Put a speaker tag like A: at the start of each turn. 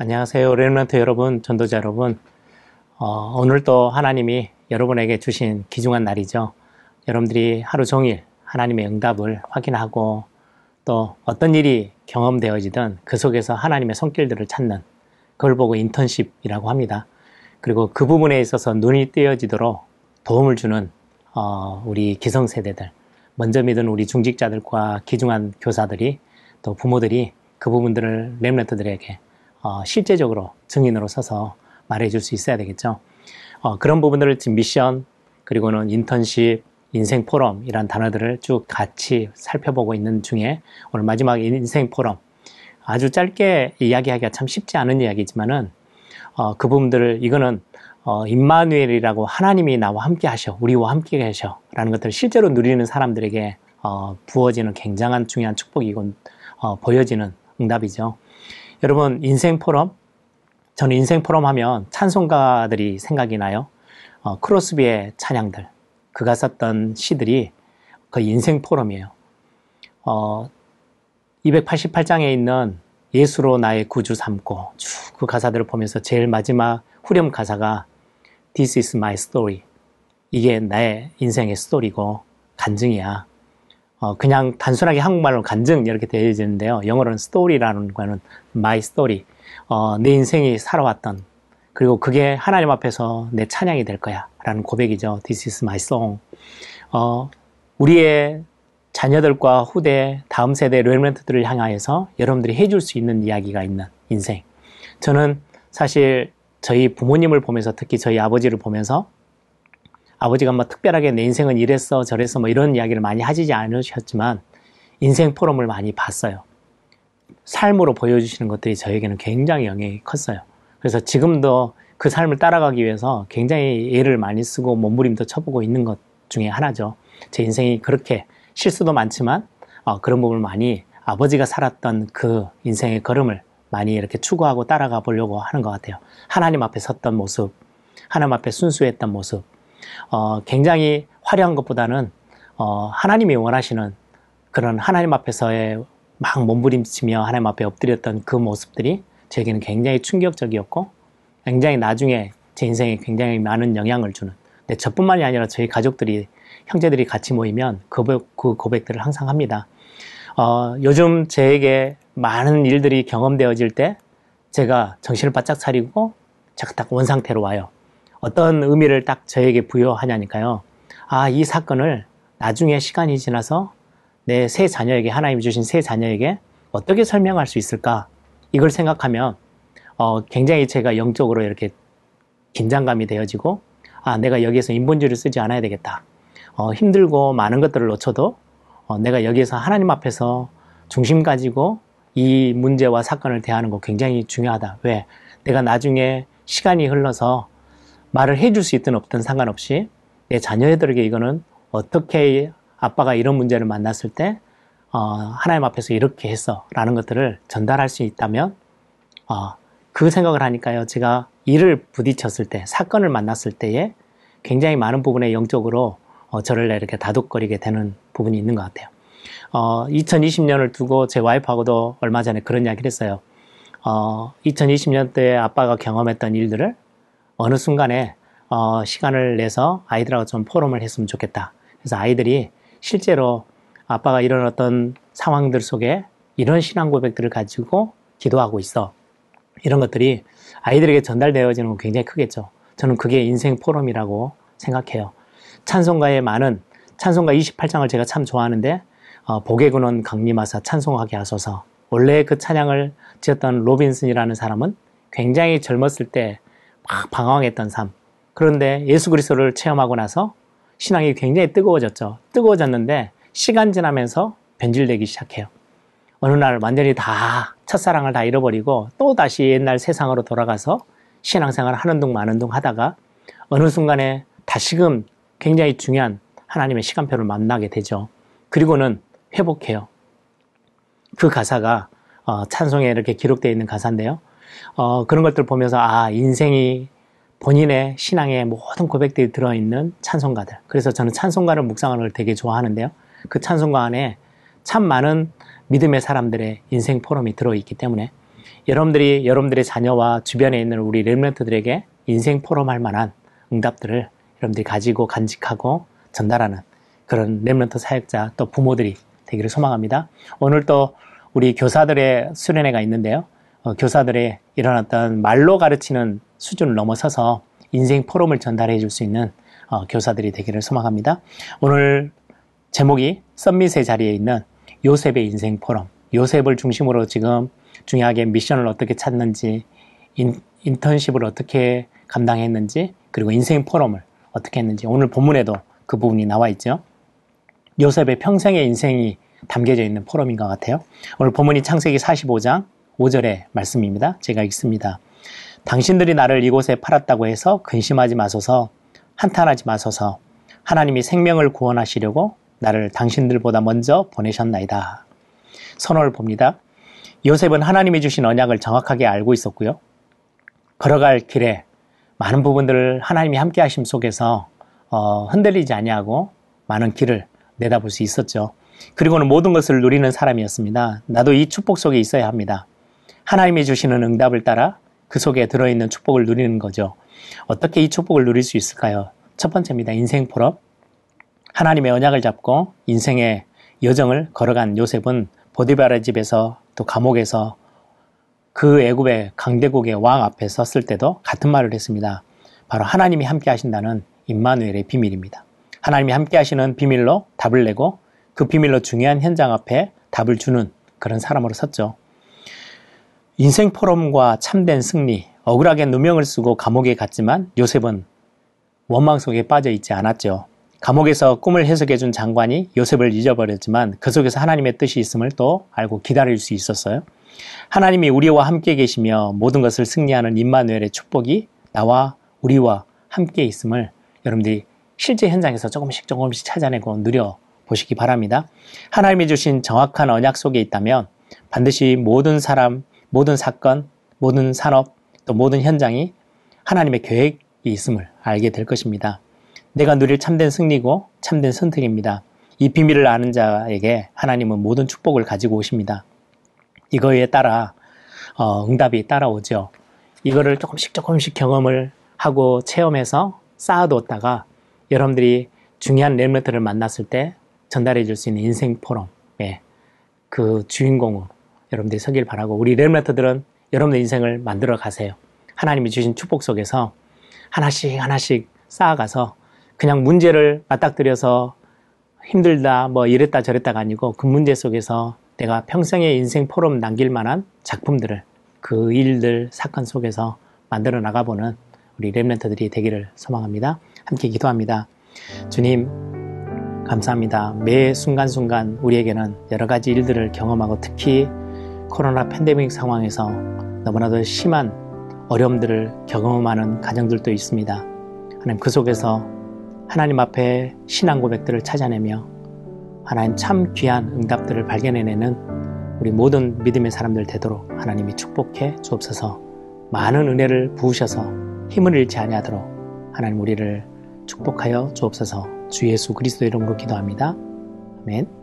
A: 안녕하세요. Remnant 여러분, 전도자 여러분. 어, 오늘 또 하나님이 여러분에게 주신 귀중한 날이죠. 여러분들이 하루 종일 하나님의 응답을 확인하고 또 어떤 일이 경험되어지든 그 속에서 하나님의 손길들을 찾는 그걸 보고 인턴십이라고 합니다. 그리고 그 부분에 있어서 눈이 띄어지도록 도움을 주는 어, 우리 기성세대들, 먼저 믿은 우리 중직자들과 귀중한 교사들이 또 부모들이 그 부분들을 랩런트들에게 어, 실제적으로 증인으로 서서 말해줄 수 있어야 되겠죠. 어, 그런 부분들을 지금 미션 그리고는 인턴십, 인생 포럼 이란 단어들을 쭉 같이 살펴보고 있는 중에 오늘 마지막 인생 포럼 아주 짧게 이야기하기가 참 쉽지 않은 이야기지만은 어, 그 부분들을 이거는 어, 임마누엘이라고 하나님이 나와 함께 하셔, 우리와 함께 계셔 라는 것들을 실제로 누리는 사람들에게 어, 부어지는 굉장한 중요한 축복이고 어, 보여지는 응답이죠. 여러분 인생 포럼 저는 인생 포럼 하면 찬송가들이 생각이 나요. 어, 크로스비의 찬양들 그가 썼던 시들이 그 인생 포럼이에요. 어, 288장에 있는 예수로 나의 구주 삼고 쭉 그 가사들을 보면서 제일 마지막 후렴 가사가 This is my story. 이게 나의 인생의 스토리고 간증이야. 어, 그냥 단순하게 한국말로 간증 이렇게 되어지는데요. 영어로는 story라는 거는 my story. 어, 내 인생이 살아왔던 그리고 그게 하나님 앞에서 내 찬양이 될 거야 라는 고백이죠. This is my song. 어, 우리의 자녀들과 후대, 다음 세대 렘런트들을 향하여서 여러분들이 해줄 수 있는 이야기가 있는 인생. 저는 사실 저희 부모님을 보면서 특히 저희 아버지를 보면서 아버지가 뭐 특별하게 내 인생은 이랬어 저랬어 뭐 이런 이야기를 많이 하지 않으셨지만 인생 포럼을 많이 봤어요. 삶으로 보여주시는 것들이 저에게는 굉장히 영향이 컸어요. 그래서 지금도 그 삶을 따라가기 위해서 굉장히 애를 많이 쓰고 몸부림도 쳐보고 있는 것 중에 하나죠. 제 인생이 그렇게 실수도 많지만 어, 그런 부분을 많이 아버지가 살았던 그 인생의 걸음을 많이 이렇게 추구하고 따라가 보려고 하는 것 같아요. 하나님 앞에 섰던 모습, 하나님 앞에 순수했던 모습, 어, 굉장히 화려한 것보다는 어, 하나님이 원하시는 그런 하나님 앞에서의 막 몸부림치며 하나님 앞에 엎드렸던 그 모습들이 제게는 굉장히 충격적이었고 굉장히 나중에 제 인생에 굉장히 많은 영향을 주는 근데 저뿐만이 아니라 저희 가족들이 형제들이 같이 모이면 그, 그 고백들을 항상 합니다. 어, 요즘 제게 많은 일들이 경험되어질 때 제가 정신을 바짝 차리고 제가 딱 원상태로 와요. 어떤 의미를 딱 저에게 부여하냐니까요. 아, 이 사건을 나중에 시간이 지나서 내새 자녀에게, 하나님이 주신 새 자녀에게 어떻게 설명할 수 있을까? 이걸 생각하면, 어, 굉장히 제가 영적으로 이렇게 긴장감이 되어지고, 아, 내가 여기에서 인본주의를 쓰지 않아야 되겠다. 어, 힘들고 많은 것들을 놓쳐도, 어, 내가 여기에서 하나님 앞에서 중심 가지고 이 문제와 사건을 대하는 거 굉장히 중요하다. 왜? 내가 나중에 시간이 흘러서 말을 해줄 수 있든 없든 상관없이 내 자녀들에게 이거는 어떻게 아빠가 이런 문제를 만났을 때 어, 하나님 앞에서 이렇게 했어 라는 것들을 전달할 수 있다면 어, 그 생각을 하니까요. 제가 일을 부딪혔을 때 사건을 만났을 때에 굉장히 많은 부분에 영적으로 어, 저를 이렇게 다독거리게 되는 부분이 있는 것 같아요. 어, 2020년을 두고 제 와이프하고도 얼마 전에 그런 이야기를 했어요. 어, 2020년 때 아빠가 경험했던 일들을 어느 순간에 어, 시간을 내서 아이들하고 좀 포럼을 했으면 좋겠다. 그래서 아이들이 실제로 아빠가 이런 어떤 상황들 속에 이런 신앙 고백들을 가지고 기도하고 있어. 이런 것들이 아이들에게 전달되어지는 건 굉장히 크겠죠. 저는 그게 인생 포럼이라고 생각해요. 찬송가에 많은 찬송가 28장을 제가 참 좋아하는데 어, 복의 근원 강림하사 찬송하게 하소서. 원래 그 찬양을 지었던 로빈슨이라는 사람은 굉장히 젊었을 때 막 방황했던 삶. 그런데 예수 그리스도를 체험하고 나서 신앙이 굉장히 뜨거워졌죠. 뜨거워졌는데 시간 지나면서 변질되기 시작해요. 어느 날 완전히 다 첫사랑을 다 잃어버리고 또 다시 옛날 세상으로 돌아가서 신앙생활 하는 둥 마는 둥 하다가 어느 순간에 다시금 굉장히 중요한 하나님의 시간표를 만나게 되죠. 그리고는 회복해요. 그 가사가 어, 찬송에 이렇게 기록되어 있는 가사인데요. 어, 그런 것들 을 보면서 아 인생이 본인의 신앙의 모든 고백들이 들어있는 찬송가들. 그래서 저는 찬송가를 묵상하는 걸 되게 좋아하는데요. 그 찬송가 안에 참 많은 믿음의 사람들의 인생 포럼이 들어있기 때문에 여러분들이 여러분들의 자녀와 주변에 있는 우리 렘런트들에게 인생 포럼 할 만한 응답들을 여러분들이 가지고 간직하고 전달하는 그런 렘런트 사역자 또 부모들이 되기를 소망합니다. 오늘 또 우리 교사들의 수련회가 있는데요. 어, 교사들의 어떤 말로 가르치는 수준을 넘어서서 인생 포럼을 전달해 줄 수 있는 어, 교사들이 되기를 소망합니다. 오늘 제목이 썸밋의 자리에 있는 요셉의 인생 포럼. 요셉을 중심으로 지금 중요하게 미션을 어떻게 찾는지, 인, 인턴십을 어떻게 감당했는지, 그리고 인생 포럼을 어떻게 했는지 오늘 본문에도 그 부분이 나와 있죠. 요셉의 평생의 인생이 담겨져 있는 포럼인 것 같아요. 오늘 본문이 창세기 45장 5절의 말씀입니다. 제가 읽습니다. 당신들이 나를 이곳에 팔았다고 해서 근심하지 마소서, 한탄하지 마소서, 하나님이 생명을 구원하시려고 나를 당신들보다 먼저 보내셨나이다. 선언을 봅니다. 요셉은 하나님이 주신 언약을 정확하게 알고 있었고요. 걸어갈 길에 많은 부분들을 하나님이 함께 하심 속에서 어, 흔들리지 아니하고 많은 길을 내다볼 수 있었죠. 그리고는 모든 것을 누리는 사람이었습니다. 나도 이 축복 속에 있어야 합니다. 하나님이 주시는 응답을 따라 그 속에 들어있는 축복을 누리는 거죠. 어떻게 이 축복을 누릴 수 있을까요? 첫 번째입니다. 인생 포럼. 하나님의 언약을 잡고 인생의 여정을 걸어간 요셉은 보디바라 집에서 또 감옥에서 그 애굽의 강대국의 왕 앞에 섰을 때도 같은 말을 했습니다. 바로 하나님이 함께 하신다는 임마누엘의 비밀입니다. 하나님이 함께 하시는 비밀로 답을 내고 그 비밀로 중요한 현장 앞에 답을 주는 그런 사람으로 섰죠. 인생 포럼과 참된 승리, 억울하게 누명을 쓰고 감옥에 갔지만 요셉은 원망 속에 빠져 있지 않았죠. 감옥에서 꿈을 해석해준 장관이 요셉을 잊어버렸지만 그 속에서 하나님의 뜻이 있음을 또 알고 기다릴 수 있었어요. 하나님이 우리와 함께 계시며 모든 것을 승리하는 임마누엘의 축복이 나와 우리와 함께 있음을 여러분들이 실제 현장에서 조금씩 조금씩 찾아내고 누려 보시기 바랍니다. 하나님이 주신 정확한 언약 속에 있다면 반드시 모든 사람, 모든 사건, 모든 산업, 또 모든 현장이 하나님의 계획이 있음을 알게 될 것입니다. 내가 누릴 참된 승리고 참된 선택입니다. 이 비밀을 아는 자에게 하나님은 모든 축복을 가지고 오십니다. 이거에 따라 어, 응답이 따라오죠. 이거를 조금씩 조금씩 경험을 하고 체험해서 쌓아뒀다가 여러분들이 중요한 렘런트를 만났을 때 전달해 줄 수 있는 인생 포럼의 그 주인공으로 여러분들이 서길 바라고 우리 렘런트들은 여러분의 인생을 만들어 가세요. 하나님이 주신 축복 속에서 하나씩 하나씩 쌓아가서 그냥 문제를 맞닥뜨려서 힘들다 뭐 이랬다 저랬다가 아니고 그 문제 속에서 내가 평생의 인생 포럼 남길 만한 작품들을 그 일들 사건 속에서 만들어 나가보는 우리 렘런트들이 되기를 소망합니다. 함께 기도합니다. 주님 감사합니다. 매 순간순간 우리에게는 여러 가지 일들을 경험하고 특히 코로나 팬데믹 상황에서 너무나도 심한 어려움들을 경험하는 가정들도 있습니다. 하나님 그 속에서 하나님 앞에 신앙 고백들을 찾아내며 하나님 참 귀한 응답들을 발견해내는 우리 모든 믿음의 사람들 되도록 하나님이 축복해 주옵소서 많은 은혜를 부으셔서 힘을 잃지 아니하도록 하나님 우리를 축복하여 주옵소서 주 예수 그리스도 이름으로 기도합니다. 아멘.